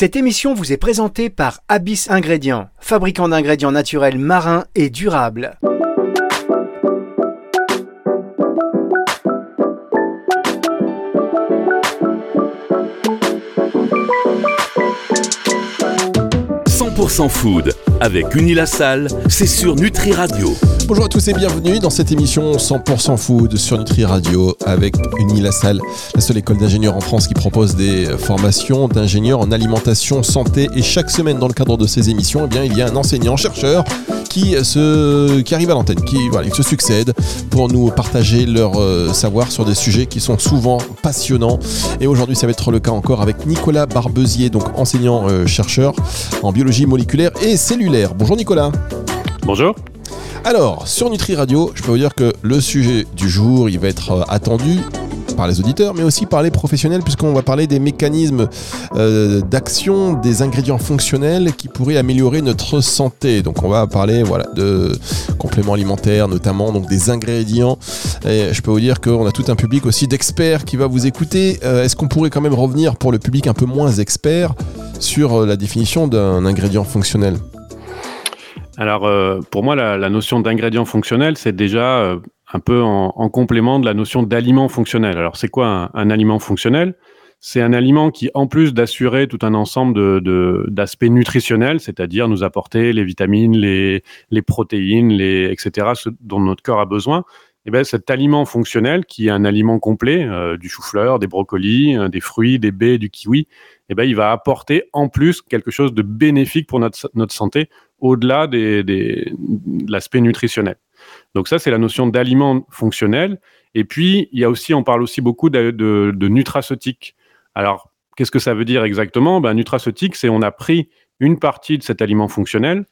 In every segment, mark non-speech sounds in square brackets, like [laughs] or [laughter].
Cette émission vous est présentée par Abyss Ingrédients, fabricant d'ingrédients naturels marins et durables. « food avec Unilassal, c'est sur Nutri Radio. Bonjour à tous et bienvenue dans cette émission 100% food sur Nutri Radio avec Unilassal, la seule école d'ingénieurs en France qui propose des formations d'ingénieurs en alimentation, santé et chaque semaine dans le cadre de ces émissions, eh bien, il y a un enseignant chercheur qui, arrive à l'antenne, qui se succède pour nous partager leur euh, savoir sur des sujets qui sont souvent passionnants. Et aujourd'hui, ça va être le cas encore avec Nicolas Barbezier, donc enseignant euh, en biologie moléculaire et cellulaire. Bonjour Nicolas. Bonjour. Alors, sur Nutri Radio, je peux vous dire que le sujet du jour, il va être euh, attendu par les auditeurs, mais aussi par les professionnels, puisqu'on va parler des mécanismes euh, d'action, des ingrédients fonctionnels qui pourraient améliorer notre santé. Donc on va parler voilà, de compléments alimentaires, notamment donc des ingrédients. Et je peux vous dire qu'on a tout un public aussi d'experts qui va vous écouter. Euh, est-ce qu'on pourrait quand même revenir pour le public un peu moins expert sur la définition d'un ingrédient fonctionnel? Alors, pour moi, la, notion d'ingrédient fonctionnel, c'est déjà un peu en, complément de la notion d'aliment fonctionnel. Alors, c'est quoi un, aliment fonctionnel? C'est un aliment qui, en plus d'assurer tout un ensemble d'aspects nutritionnels, c'est-à-dire nous apporter les vitamines, les, protéines, etc., ce dont notre corps a besoin, eh bien, cet aliment fonctionnel, qui est un aliment complet, euh, du chou-fleur, des brocolis, euh, des fruits, des baies, du kiwi, eh bien, il va apporter en plus quelque chose de bénéfique pour notre, notre santé, au-delà de l'aspect nutritionnel. Donc ça, c'est la notion d'aliment fonctionnel. Et puis, il y a aussi, on parle aussi beaucoup de, de, nutraceutique. Alors, qu'est-ce que ça veut dire exactement? Ben, Nutraceutique, c'est on a pris une partie de cet aliment fonctionnel,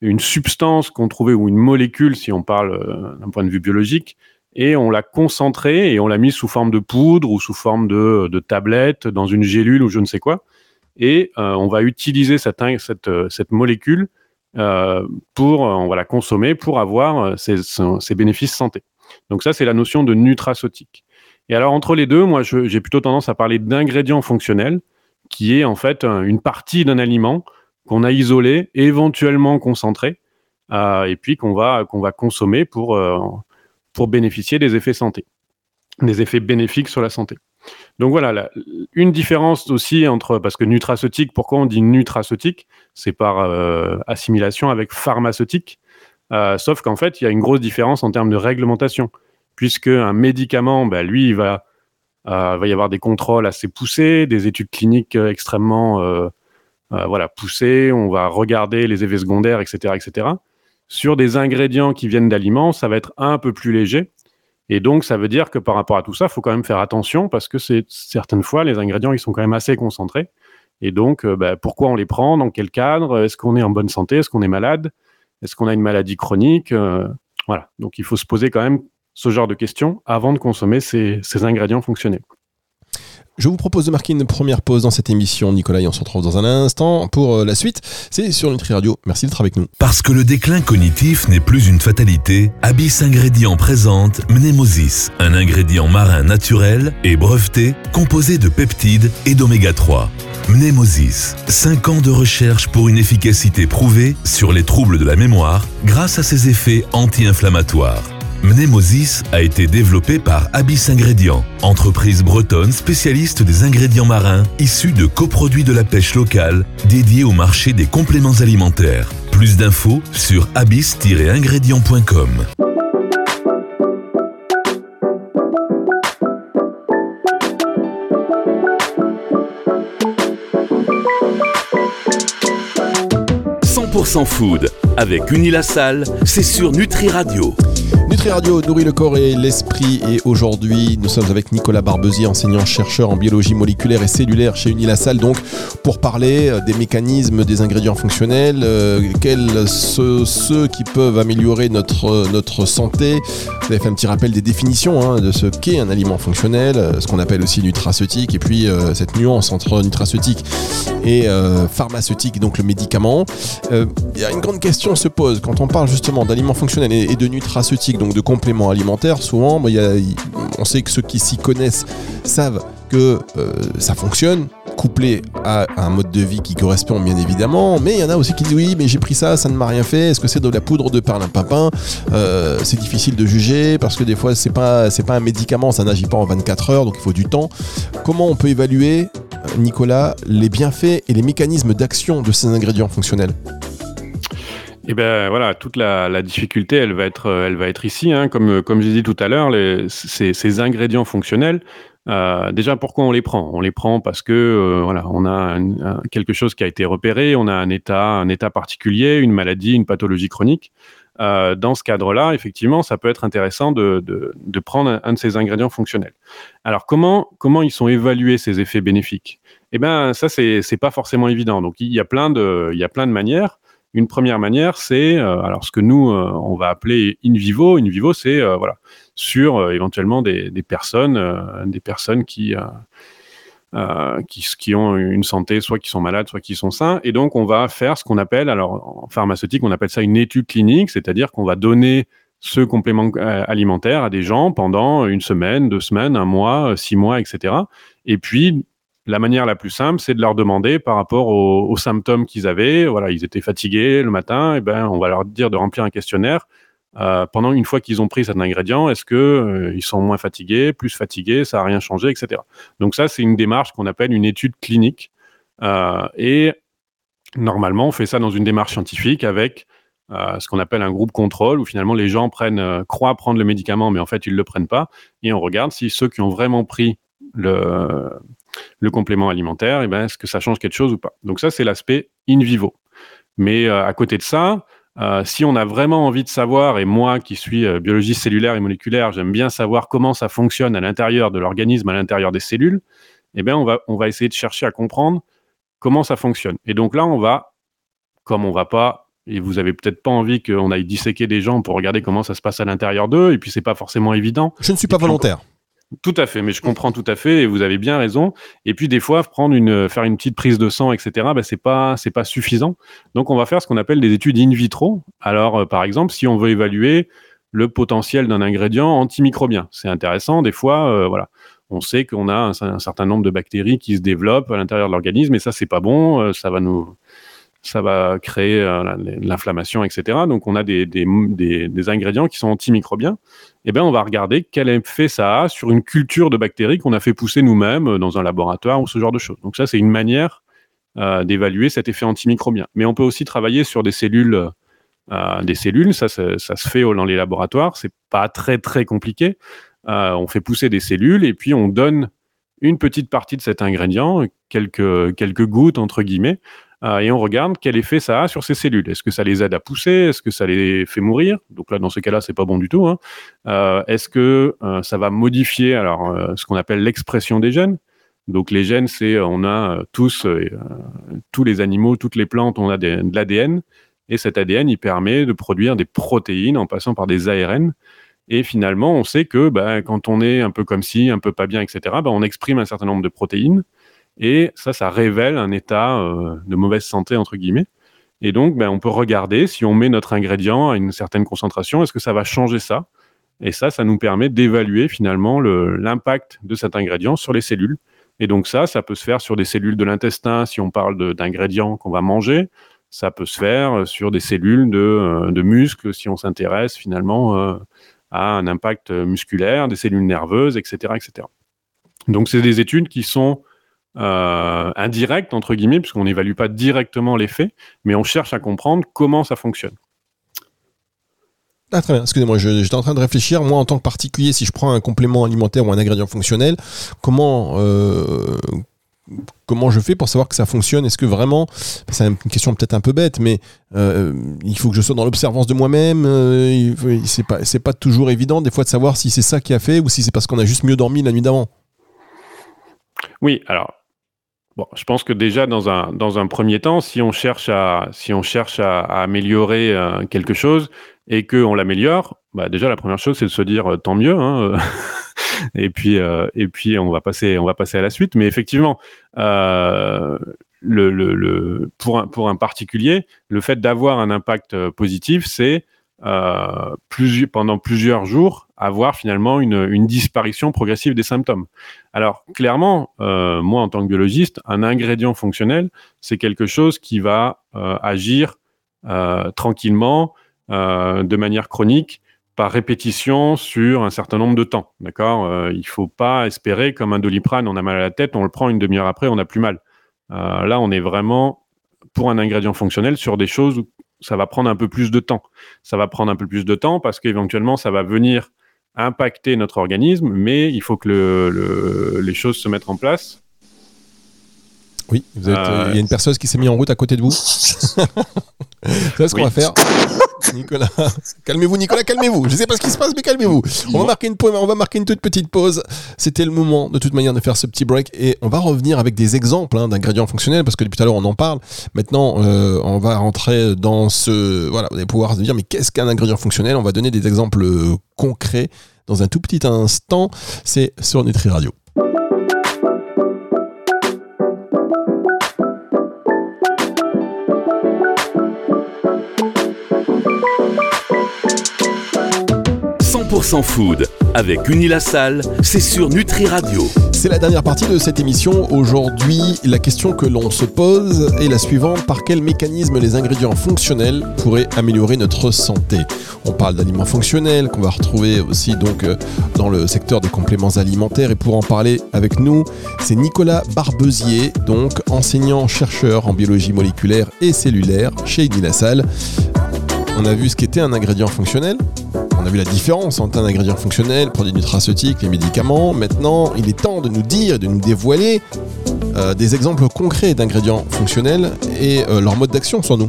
une substance qu'on trouvait, ou une molécule, si on parle euh, d'un point de vue biologique, et on l'a concentrée et on l'a mise sous forme de poudre ou sous forme de, de tablette, dans une gélule ou je ne sais quoi. Et euh, on va utiliser cette, cette molécule euh, pour, euh, on la consommer pour avoir ses, euh, bénéfices santé. Donc ça, c'est la notion de nutraceutique. Et alors entre les deux, moi, j'ai plutôt tendance à parler d'ingrédients fonctionnels, qui est en fait une partie d'un aliment qu'on a isolé, éventuellement concentré, euh, et puis qu'on va qu'on va consommer pour pour bénéficier des effets santé, des effets bénéfiques sur la santé. Donc voilà, une différence aussi entre, parce que nutraceutique, pourquoi on dit nutraceutique? C'est par euh, assimilation avec pharmaceutique, euh, sauf qu'en fait, il y a une grosse différence en termes de réglementation, puisque un médicament, bah, lui, il va, euh, va y avoir des contrôles assez poussés, des études cliniques extrêmement voilà, poussées, on va regarder les effets secondaires, etc., etc. Sur des ingrédients qui viennent d'aliments, ça va être un peu plus léger, et donc, ça veut dire que par rapport à tout ça, il faut quand même faire attention parce que certaines fois, les ingrédients, ils sont quand même assez concentrés. Et donc, euh, bah, pourquoi on les prend Dans quel cadre Est-ce qu'on est en bonne santé Est-ce qu'on est malade Est-ce qu'on a une maladie chronique euh, Voilà. Donc, il faut se poser quand même ce genre de questions avant de consommer ces ingrédients fonctionnels. Je vous propose de marquer une première pause dans cette émission, Nicolas, et on se retrouve dans un instant pour euh, la suite. C'est sur Nutri Radio. Merci d'être avec nous. Parce que le déclin cognitif n'est plus une fatalité, Abyss Ingrédients présente Mnemosis, un ingrédient marin naturel et breveté composé de peptides et d'oméga 3. Mnemosis, 5 ans de recherche pour une efficacité prouvée sur les troubles de la mémoire grâce à ses effets anti-inflammatoires. Mnemosis a été développé par Abyss Ingrédients, entreprise bretonne spécialiste des ingrédients marins issus de coproduits de la pêche locale dédiés au marché des compléments alimentaires. Plus d'infos sur abyss-ingrédients.com. « Food avec Unilassal, c'est sur Nutri Radio. Radio nourrit le corps et l'esprit et aujourd'hui nous sommes avec Nicolas Barbezier, enseignant-chercheur en biologie moléculaire et cellulaire chez Unilassal donc pour parler euh, des mécanismes des ingrédients fonctionnels, euh, quels ceux, ceux, qui peuvent améliorer notre, euh, notre santé. Vous avez fait un petit rappel des définitions hein, de ce qu'est un aliment fonctionnel, ce qu'on appelle aussi nutraceutique et puis cette nuance entre nutraceutique et pharmaceutique, donc le médicament. Une grande question se pose quand on parle justement d'aliments fonctionnels et de nutraceutique donc compléments alimentaires, souvent, on sait que ceux qui s'y connaissent savent que euh, ça fonctionne, couplé à un mode de vie qui correspond bien évidemment, mais il y en a aussi qui disent oui, mais j'ai pris ça, ça ne m'a rien fait. Est-ce que c'est de la poudre de perlimpinpin euh, C'est difficile de juger parce que des fois c'est pas c'est pas un médicament, ça n'agit pas en 24 heures, donc il faut du temps. Comment on peut évaluer, Nicolas, les bienfaits et les mécanismes d'action de ces ingrédients fonctionnels? Eh ben voilà, toute la, difficulté, elle va être, elle va être ici, hein. comme comme j'ai dit tout à l'heure, ces, ces ingrédients fonctionnels, euh, déjà, pourquoi on les prend? On les prend parce que euh, voilà, on a quelque chose qui a été repéré, on a un état, un état particulier, une maladie, une pathologie chronique. Euh, dans ce cadre-là, effectivement, ça peut être intéressant de, de, prendre un, de ces ingrédients fonctionnels. Alors, comment comment ils sont évalués ces effets bénéfiques? Eh ben, ça c'est c'est pas forcément évident. Donc, il y a plein de il y a plein de manières. Une première manière, c'est alors ce que nous on va appeler in vivo. In vivo, c'est voilà sur euh, éventuellement des, personnes, euh, des personnes qui, euh, qui, qui, ont une santé, soit qui sont malades, soit qui sont sains. Et donc, on va faire ce qu'on appelle, alors en pharmaceutique, on appelle ça une étude clinique, c'est-à-dire qu'on va donner ce complément alimentaire à des gens pendant une semaine, deux semaines, un mois, six mois, etc. Et puis, la manière la plus simple, c'est de leur demander par rapport aux, symptômes qu'ils avaient. Voilà, ils étaient fatigués le matin, et ben, on va leur dire de remplir un questionnaire euh, pendant une fois qu'ils ont pris cet ingrédient, est-ce que euh, ils sont moins fatigués, plus fatigués, ça a rien changé, etc. Donc ça, c'est une démarche qu'on appelle une étude clinique. Euh, et normalement, on fait ça dans une démarche scientifique avec ce qu'on appelle un groupe contrôle, où finalement les gens prennent, croient prendre le médicament, mais en fait ils le prennent pas, et on regarde si ceux qui ont vraiment pris le, le complément alimentaire, et eh ben, est-ce que ça change quelque chose ou pas? Donc ça, c'est l'aspect in vivo. Mais à côté de ça, euh, si on a vraiment envie de savoir, et moi qui suis euh, biologiste cellulaire et moléculaire, j'aime bien savoir comment ça fonctionne à l'intérieur de l'organisme, à l'intérieur des cellules, eh bien on va, on va essayer de chercher à comprendre comment ça fonctionne. Et donc là, on va, comme on va pas, et vous avez peut-être pas envie qu'on aille disséquer des gens pour regarder comment ça se passe à l'intérieur d'eux, et puis c'est pas forcément évident. Je ne suis pas volontaire. Tout à fait, mais je comprends tout à fait et vous avez bien raison. Et puis des fois, prendre une, faire une petite prise de sang, etc. Ben, c'est pas, c'est pas suffisant. Donc on va faire ce qu'on appelle des études in vitro. Alors euh, par exemple, si on veut évaluer le potentiel d'un ingrédient antimicrobien, c'est intéressant. Des fois, euh, voilà, on sait qu'on a un, certain nombre de bactéries qui se développent à l'intérieur de l'organisme et ça c'est pas bon. Euh, ça va nous, ça va créer l'inflammation, etc. Donc on a des, des, des, ingrédients qui sont antimicrobiens eh bien, on va regarder quel effet ça a sur une culture de bactéries qu'on a fait pousser nous-mêmes euh, dans un laboratoire ou ce genre de choses. Donc ça, c'est une manière euh, d'évaluer cet effet antimicrobien. Mais on peut aussi travailler sur des cellules, euh, des cellules. Ça, ça, se fait dans les laboratoires. C'est pas très très compliqué. on fait pousser des cellules et puis on donne une petite partie de cet ingrédient, quelques quelques gouttes entre guillemets, euh, et on regarde quel effet ça a sur ces cellules. Est-ce que ça les aide à pousser? Est-ce que ça les fait mourir? Donc là, dans ce cas-là, c'est pas bon du tout. Hein. Euh, est-ce que euh, ça va modifier alors ce qu'on appelle l'expression des gènes? Donc les gènes, c'est on a tous, tous les animaux, toutes les plantes, on a de l'ADN, et cet ADN, il permet de produire des protéines en passant par des ARN. Et finalement, on sait que bah, quand on est un peu comme si, un peu pas bien, etc., bah, on exprime un certain nombre de protéines. Et ça, ça révèle un état euh, de mauvaise santé, entre guillemets. Et donc, ben, on peut regarder si on met notre ingrédient à une certaine concentration, est-ce que ça va changer ça? Et ça, ça nous permet d'évaluer finalement l'impact de cet ingrédient sur les cellules. Et donc ça, ça peut se faire sur des cellules de l'intestin si on parle d'ingrédients qu'on va manger. Ça peut se faire sur des cellules de, euh, de muscles si on s'intéresse finalement euh, à un impact musculaire, des cellules nerveuses, etc. etc. Donc c'est des études qui sont euh, indirect, entre guillemets, puisqu'on n'évalue pas directement l'effet, mais on cherche à comprendre comment ça fonctionne. Ah, très bien, excusez-moi, j'étais en train de réfléchir. Moi, en tant que particulier, si je prends un complément alimentaire ou un ingrédient fonctionnel, comment, euh, comment je fais pour savoir que ça fonctionne? Est-ce que vraiment, c'est une question peut-être un peu bête, mais euh, il faut que je sois dans l'observance de moi-même. Euh, c'est pas, pas toujours évident, des fois, de savoir si c'est ça qui a fait ou si c'est parce qu'on a juste mieux dormi la nuit d'avant. Oui, alors Bon, je pense que déjà dans un dans un premier temps, si on cherche à si on cherche à, améliorer euh, quelque chose et que on l'améliore, bah déjà la première chose c'est de se dire euh, tant mieux. Hein, euh, [laughs] et puis et puis on va passer on va passer à la suite. Mais effectivement, le, le, le, pour un pour un particulier, le fait d'avoir un impact positif, c'est pendant plusieurs jours avoir finalement une, une disparition progressive des symptômes. Alors clairement, euh, moi en tant que biologiste, un ingrédient fonctionnel, c'est quelque chose qui va euh, agir euh, tranquillement, de manière chronique, par répétition sur un certain nombre de temps. D'accord? Il ne faut pas espérer comme un doliprane, on a mal à la tête, on le prend une demi-heure après, on n'a plus mal. là, on est vraiment pour un ingrédient fonctionnel sur des choses où ça va prendre un peu plus de temps. Ça va prendre un peu plus de temps parce qu'éventuellement, ça va venir impacter notre organisme, mais il faut que le, les choses se mettent en place. Oui, vous êtes, euh, il y a une personne qui s'est mise en route à côté de vous. [laughs] C'est ce qu'on va faire. [laughs] Nicolas, calmez-vous, Nicolas, calmez-vous. Je ne sais pas ce qui se passe, mais calmez-vous. On va marquer une on va marquer une toute petite pause. C'était le moment, de toute manière, de faire ce petit break et on va revenir avec des exemples hein, d'ingrédients fonctionnels parce que depuis tout à l'heure on en parle. Maintenant, euh, on va rentrer dans ce, voilà, vous allez pouvoir se dire mais qu'est-ce qu'un ingrédient fonctionnel? On va donner des exemples concrets dans un tout petit instant. C'est sur Nutri Radio. you 100% food avec Unilassal, c'est sur Nutri Radio. C'est la dernière partie de cette émission. Aujourd'hui, la question que l'on se pose est la suivante par quel mécanisme les ingrédients fonctionnels pourraient améliorer notre santé? On parle d'aliments fonctionnels qu'on va retrouver aussi donc euh, dans le secteur des compléments alimentaires et pour en parler avec nous, c'est Nicolas Barbezier, donc enseignant chercheur en biologie moléculaire et cellulaire chez Unilassal. On a vu ce qu'était un ingrédient fonctionnel, on a vu la différence entre un ingrédient fonctionnel, produits nutraceutiques, les médicaments. Maintenant, il est temps de nous dire, de nous dévoiler euh, des exemples concrets d'ingrédients fonctionnels et euh, leur mode d'action sur nous.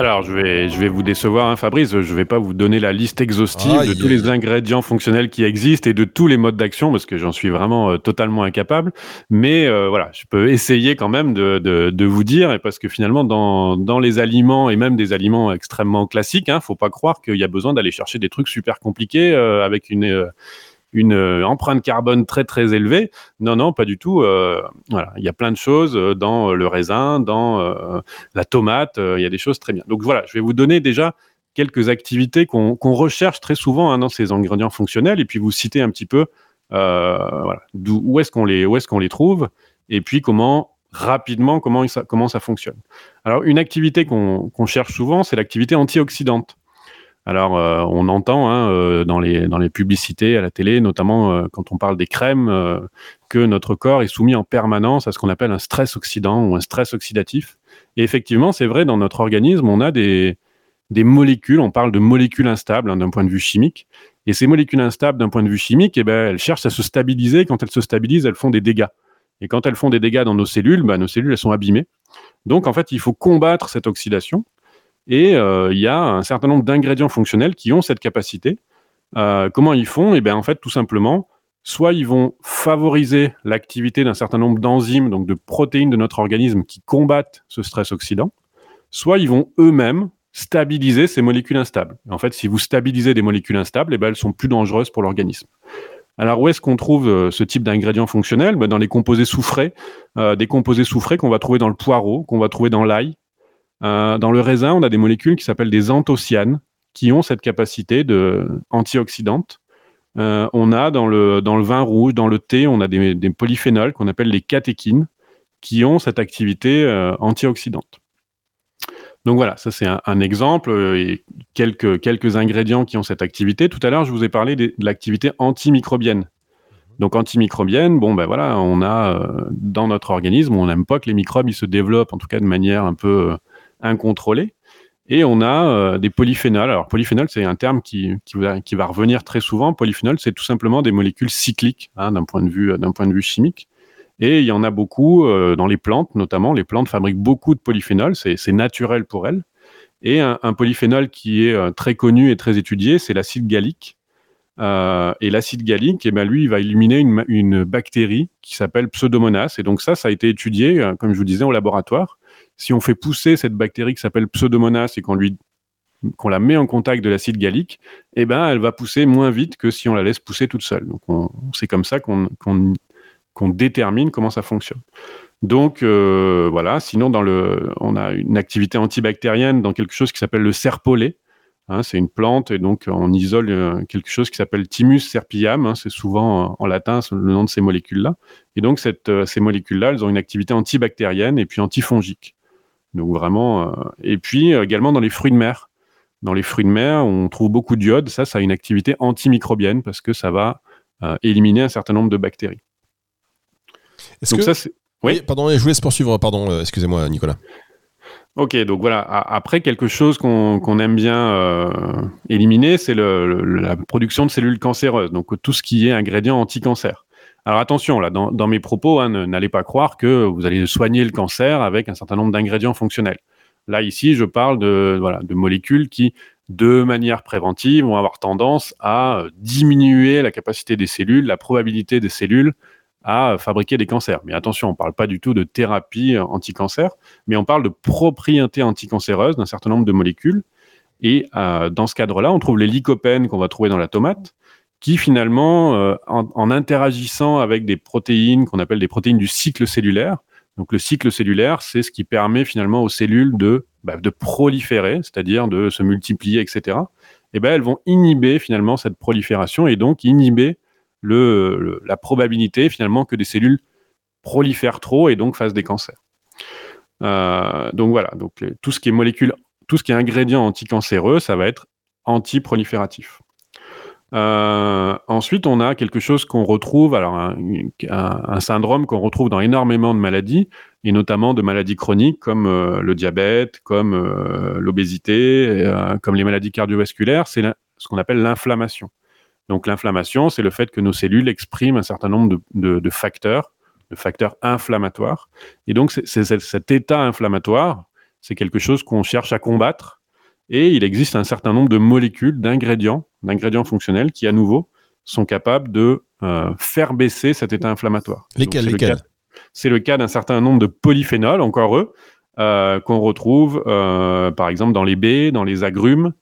Alors, je vais, je vais vous décevoir, hein, Fabrice. Je ne vais pas vous donner la liste exhaustive de tous les ingrédients fonctionnels qui existent et de tous les modes d'action, parce que j'en suis vraiment euh, totalement incapable. Mais euh, voilà, je peux essayer quand même de, de, de, vous dire, parce que finalement, dans, dans les aliments, et même des aliments extrêmement classiques, il hein, ne faut pas croire qu'il y a besoin d'aller chercher des trucs super compliqués euh, avec une une euh, empreinte carbone très très élevée. Non, non, pas du tout. Euh, il y a plein de choses euh, dans le raisin, dans la tomate. il y a des choses très bien. Donc voilà, je vais vous donner déjà quelques activités qu'on recherche très souvent hein, dans ces ingrédients fonctionnels, et puis vous citer un petit peu où est-ce qu'on les trouve, et puis comment rapidement comment ça fonctionne. Alors une activité qu'on cherche souvent, c'est l'activité antioxydante. Alors, euh, on entend hein, euh, dans, les, publicités à la télé, notamment euh, quand on parle des crèmes, que notre corps est soumis en permanence à ce qu'on appelle un stress oxydant ou un stress oxydatif. Et effectivement, c'est vrai, dans notre organisme, on a des, des molécules, on parle de molécules instables hein, d'un point de vue chimique. Et ces molécules instables d'un point de vue chimique, eh ben, elles cherchent à se stabiliser. Quand elles se stabilisent, elles font des dégâts. Et quand elles font des dégâts dans nos cellules, bah, nos cellules, elles sont abîmées. Donc, en fait, il faut combattre cette oxydation. Et euh, il y a un certain nombre d'ingrédients fonctionnels qui ont cette capacité. Euh, comment ils font? Eh bien, en fait, tout simplement, soit ils vont favoriser l'activité d'un certain nombre d'enzymes, donc de protéines de notre organisme qui combattent ce stress oxydant, soit ils vont eux-mêmes stabiliser ces molécules instables. En fait, si vous stabilisez des molécules instables, eh ben, elles sont plus dangereuses pour l'organisme. Alors, où est-ce qu'on trouve euh, ce type d'ingrédients fonctionnels? Ben, Dans les composés soufrés, des composés soufrés qu'on va trouver dans le poireau, qu'on va trouver dans l'ail, euh, dans le raisin, on a des molécules qui s'appellent des anthocyanes, qui ont cette capacité antioxydante. Euh, on a dans le, dans le vin rouge, dans le thé, on a des, polyphénols qu'on appelle les catéchines, qui ont cette activité euh, antioxydante. Donc voilà, ça c'est un, exemple et quelques, quelques ingrédients qui ont cette activité. Tout à l'heure, je vous ai parlé de, l'activité antimicrobienne. Donc antimicrobienne, bon ben voilà, on a dans notre organisme, on n'aime pas que les microbes ils se développent, en tout cas de manière un peu incontrôlée. Et on a euh, des polyphénols. Alors, polyphénol, c'est un terme qui, qui, va, revenir très souvent. Polyphénol, c'est tout simplement des molécules cycliques hein, d'un point, d'un point de vue chimique. Et il y en a beaucoup euh, dans les plantes, notamment. Les plantes fabriquent beaucoup de polyphénols. C'est naturel pour elles. Et un, polyphénol qui est euh, très connu et très étudié, c'est l'acide gallique. et l'acide gallique, eh ben, lui, il va éliminer une, une bactérie qui s'appelle Pseudomonas. Et donc ça, ça a été étudié, comme je vous disais, au laboratoire si on fait pousser cette bactérie qui s'appelle Pseudomonas et qu'on lui la met en contact de l'acide gallique, eh ben, elle va pousser moins vite que si on la laisse pousser toute seule. C'est comme ça qu'on détermine comment ça fonctionne. Donc, euh, voilà. Sinon, on a une activité antibactérienne dans quelque chose qui s'appelle le serpolé. Hein, c'est une plante et donc on isole quelque chose qui s'appelle Thymus serpillium. Hein, c'est souvent en latin le nom de ces molécules-là. Et donc cette, ces molécules-là, elles ont une activité antibactérienne et puis antifongique. Donc vraiment. et puis également dans les fruits de mer. Dans les fruits de mer, on trouve beaucoup d'iode. Ça, ça a une activité antimicrobienne parce que ça va éliminer un certain nombre de bactéries. Est-ce que... ça, c'est... Oui, pardon, je vous laisse poursuivre. Pardon, euh, excusez-moi, Nicolas. Ok, donc voilà. Après, quelque chose qu'on aime bien euh, éliminer, c'est la production de cellules cancéreuses. Donc tout ce qui est ingrédient anti-cancer. Alors attention, dans, mes propos, hein, n'allez pas croire que vous allez soigner le cancer avec un certain nombre d'ingrédients fonctionnels. Là, ici, je parle de, molécules qui, de manière préventive, vont avoir tendance à diminuer la capacité des cellules, la probabilité des cellules à fabriquer des cancers. Mais attention, on ne parle pas du tout de thérapie anti-cancer, mais on parle de propriétés anticancéreuses d'un certain nombre de molécules. Et euh, dans ce cadre-là, on trouve les lycopènes qu'on va trouver dans la tomate, qui finalement, euh, en, interagissant avec des protéines qu'on appelle des protéines du cycle cellulaire, donc le cycle cellulaire, c'est ce qui permet finalement aux cellules de, bah, proliférer, c'est-à-dire de se multiplier, etc. Et ben elles vont inhiber finalement cette prolifération et donc inhiber la probabilité finalement que des cellules prolifèrent trop et donc fassent des cancers. Euh, donc voilà, donc tout ce qui est molécule, tout ce qui est ingrédient anticancéreux, ça va être antiprolifératif. Euh, ensuite, on a quelque chose qu'on retrouve, alors un, syndrome qu'on retrouve dans énormément de maladies, et notamment de maladies chroniques comme euh, le diabète, comme l'obésité, comme les maladies cardiovasculaires, c'est ce qu'on appelle l'inflammation. Donc l'inflammation, c'est le fait que nos cellules expriment un certain nombre de, facteurs, de facteurs inflammatoires. Et donc c'est, cet état inflammatoire, c'est quelque chose qu'on cherche à combattre. Et il existe un certain nombre de molécules, d'ingrédients, d'ingrédients fonctionnels qui, à nouveau, sont capables de euh, faire baisser cet état inflammatoire. Lesquels, C'est le cas d'un certain nombre de polyphénols, encore eux, euh, qu'on retrouve euh, par exemple dans les baies, dans les agrumes.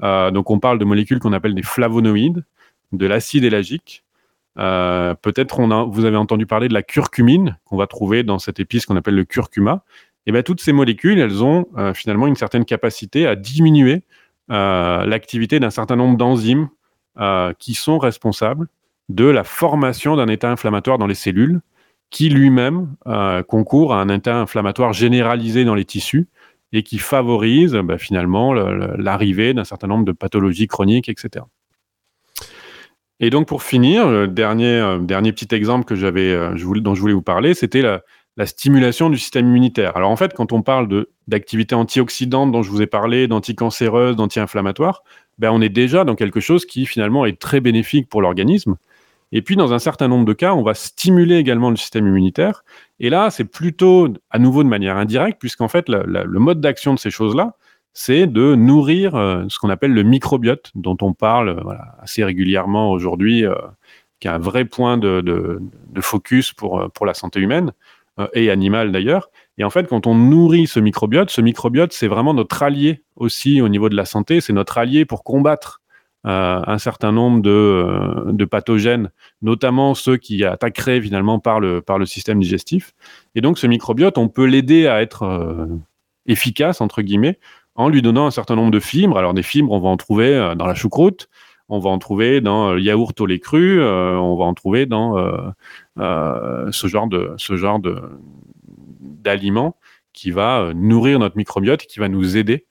donc on parle de molécules qu'on appelle des flavonoïdes de l'acide élagique. Peut-être vous avez entendu parler de la curcumine qu'on va trouver dans cette épice qu'on appelle le curcuma. Et bien toutes ces molécules, elles ont finalement une certaine capacité à diminuer l'activité d'un certain nombre d'enzymes qui sont responsables de la formation d'un état inflammatoire dans les cellules, qui lui-même concourt à un état inflammatoire généralisé dans les tissus et qui favorise ben, finalement l'arrivée d'un certain nombre de pathologies chroniques, etc. Et donc pour finir, le dernier, euh, dernier petit exemple que euh, dont je voulais vous parler, c'était la, stimulation du système immunitaire. Alors en fait, quand on parle de, d'activité antioxydante dont je vous ai parlé, d'anticancéreuse, d'anti-inflammatoire, ben on est déjà dans quelque chose qui finalement est très bénéfique pour l'organisme. Et puis dans un certain nombre de cas, on va stimuler également le système immunitaire. Et là, c'est plutôt à nouveau de manière indirecte, puisqu'en fait, le mode d'action de ces choses-là, c'est de nourrir euh, ce qu'on appelle le microbiote, dont on parle euh, assez régulièrement aujourd'hui, euh, qui est un vrai point de, focus pour, pour la santé humaine et animale d'ailleurs. Et en fait, quand on nourrit ce microbiote, ce microbiote, c'est vraiment notre allié aussi au niveau de la santé, c'est notre allié pour combattre un certain nombre de, pathogènes, notamment ceux qui attaqueraient finalement par le, par le système digestif. Et donc ce microbiote, on peut l'aider à être efficace, entre guillemets, en lui donnant un certain nombre de fibres. Alors des fibres, on va en trouver euh, dans la choucroute, on va en trouver dans le yaourt au lait cru, euh, on va en trouver dans euh, ce genre de d'aliments qui va nourrir notre microbiote et qui va nous aider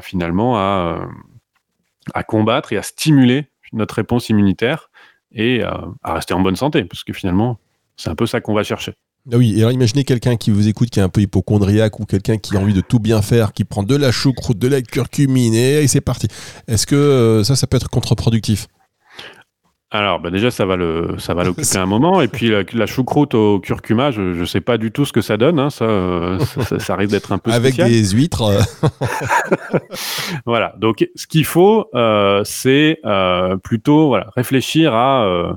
finalement à combattre et à stimuler notre réponse immunitaire et à rester en bonne santé, parce que finalement, c'est un peu ça qu'on va chercher. Ah oui, et alors imaginez quelqu'un qui vous écoute, qui est un peu hypochondriaque ou quelqu'un qui a envie de tout bien faire, qui prend de la choucroute, de la curcumine et, c'est parti. Est-ce que euh, ça, ça peut être contre-productif? Alors, bah déjà, ça va le, ça va l'occuper un moment. Et puis, la, choucroute au curcuma, je ne sais pas du tout ce que ça donne. Hein. Euh, ça, ça, risque d'être un peu Avec des huîtres. [laughs] voilà. Donc, ce qu'il faut, euh, c'est plutôt voilà, réfléchir à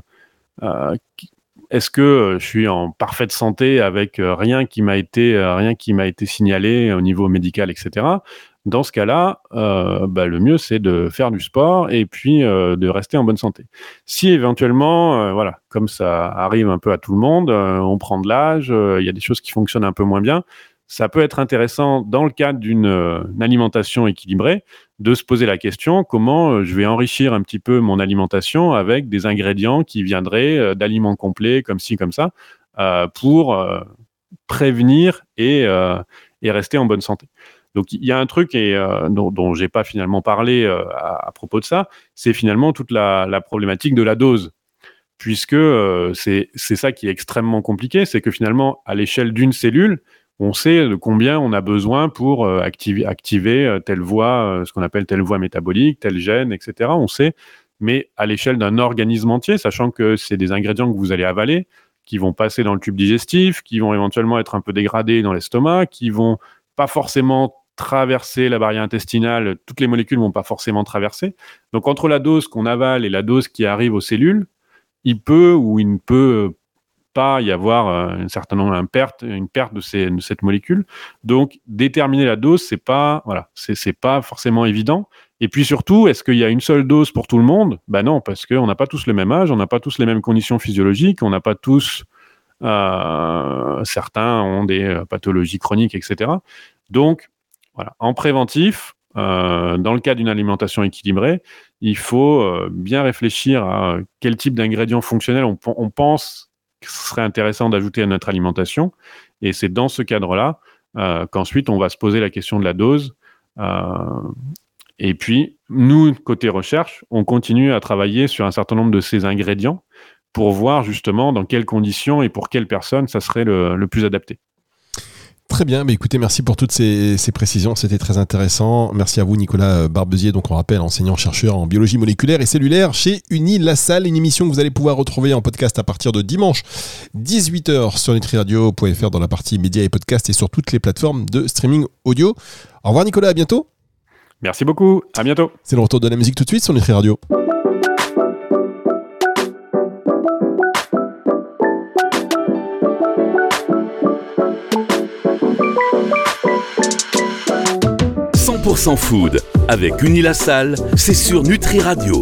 est-ce que euh, je suis en parfaite santé avec euh, rien qui m'a été euh, rien qui m'a été signalé au niveau médical, etc. Dans ce cas-là, bah, le mieux c'est de faire du sport et puis de rester en bonne santé. Si éventuellement, voilà, comme ça arrive un peu à tout le monde, on prend de l'âge, il y a des choses qui fonctionnent un peu moins bien, ça peut être intéressant dans le cadre d'une alimentation équilibrée de se poser la question comment euh, je vais enrichir un petit peu mon alimentation avec des ingrédients qui viendraient euh, d'aliments complets comme ci, comme ça, euh, pour prévenir et, rester en bonne santé. Donc il y a un truc et, dont, dont j'ai pas finalement parlé à, propos de ça, c'est finalement toute la, la, problématique de la dose. Puisque c'est ça qui est extrêmement compliqué, c'est que finalement, à l'échelle d'une cellule, on sait de combien on a besoin pour euh, activer, activer euh, telle voie, euh, ce qu'on appelle telle voie métabolique, tel gène, etc. On sait, mais à l'échelle d'un organisme entier, sachant que c'est des ingrédients que vous allez avaler, qui vont passer dans le tube digestif, qui vont éventuellement être un peu dégradés dans l'estomac, qui vont pas forcément traverser la barrière intestinale, toutes les molécules vont pas forcément traverser. Donc entre la dose qu'on avale et la dose qui arrive aux cellules, il peut ou il ne peut pas y avoir euh, un certain nombre, une perte, une perte de, cette molécule. Donc, déterminer la dose, c'est pas, voilà, c'est pas forcément évident. Et puis surtout, est-ce qu'il y a une seule dose pour tout le monde? Ben non, parce qu'on n'a pas tous le même âge, on n'a pas tous les mêmes conditions physiologiques, on n'a pas tous, euh, certains ont des euh, pathologies chroniques, etc. Donc, voilà, en préventif, dans le cas d'une alimentation équilibrée, il faut bien réfléchir à quel type d'ingrédients fonctionnels on, on pense ce serait intéressant d'ajouter à notre alimentation. Et c'est dans ce cadre-là euh, qu'ensuite on va se poser la question de la dose. Euh, et puis, nous, côté recherche, on continue à travailler sur un certain nombre de ces ingrédients pour voir justement dans quelles conditions et pour quelles personnes ça serait le plus adapté. Très bien, mais écoutez, merci pour toutes ces, précisions, c'était très intéressant. Merci à vous Nicolas Barbezier, donc on rappelle enseignant-chercheur en biologie moléculaire et cellulaire chez Uni La Salle, une émission que vous allez pouvoir retrouver en podcast à partir de dimanche 18h sur nutriradio.fr dans la partie médias et podcasts et sur toutes les plateformes de streaming audio. Au revoir Nicolas, à bientôt. Merci beaucoup, à bientôt. C'est le retour de la musique tout de suite sur Nutri Radio. 100% food avec Unilassal, c'est sur Nutri Radio.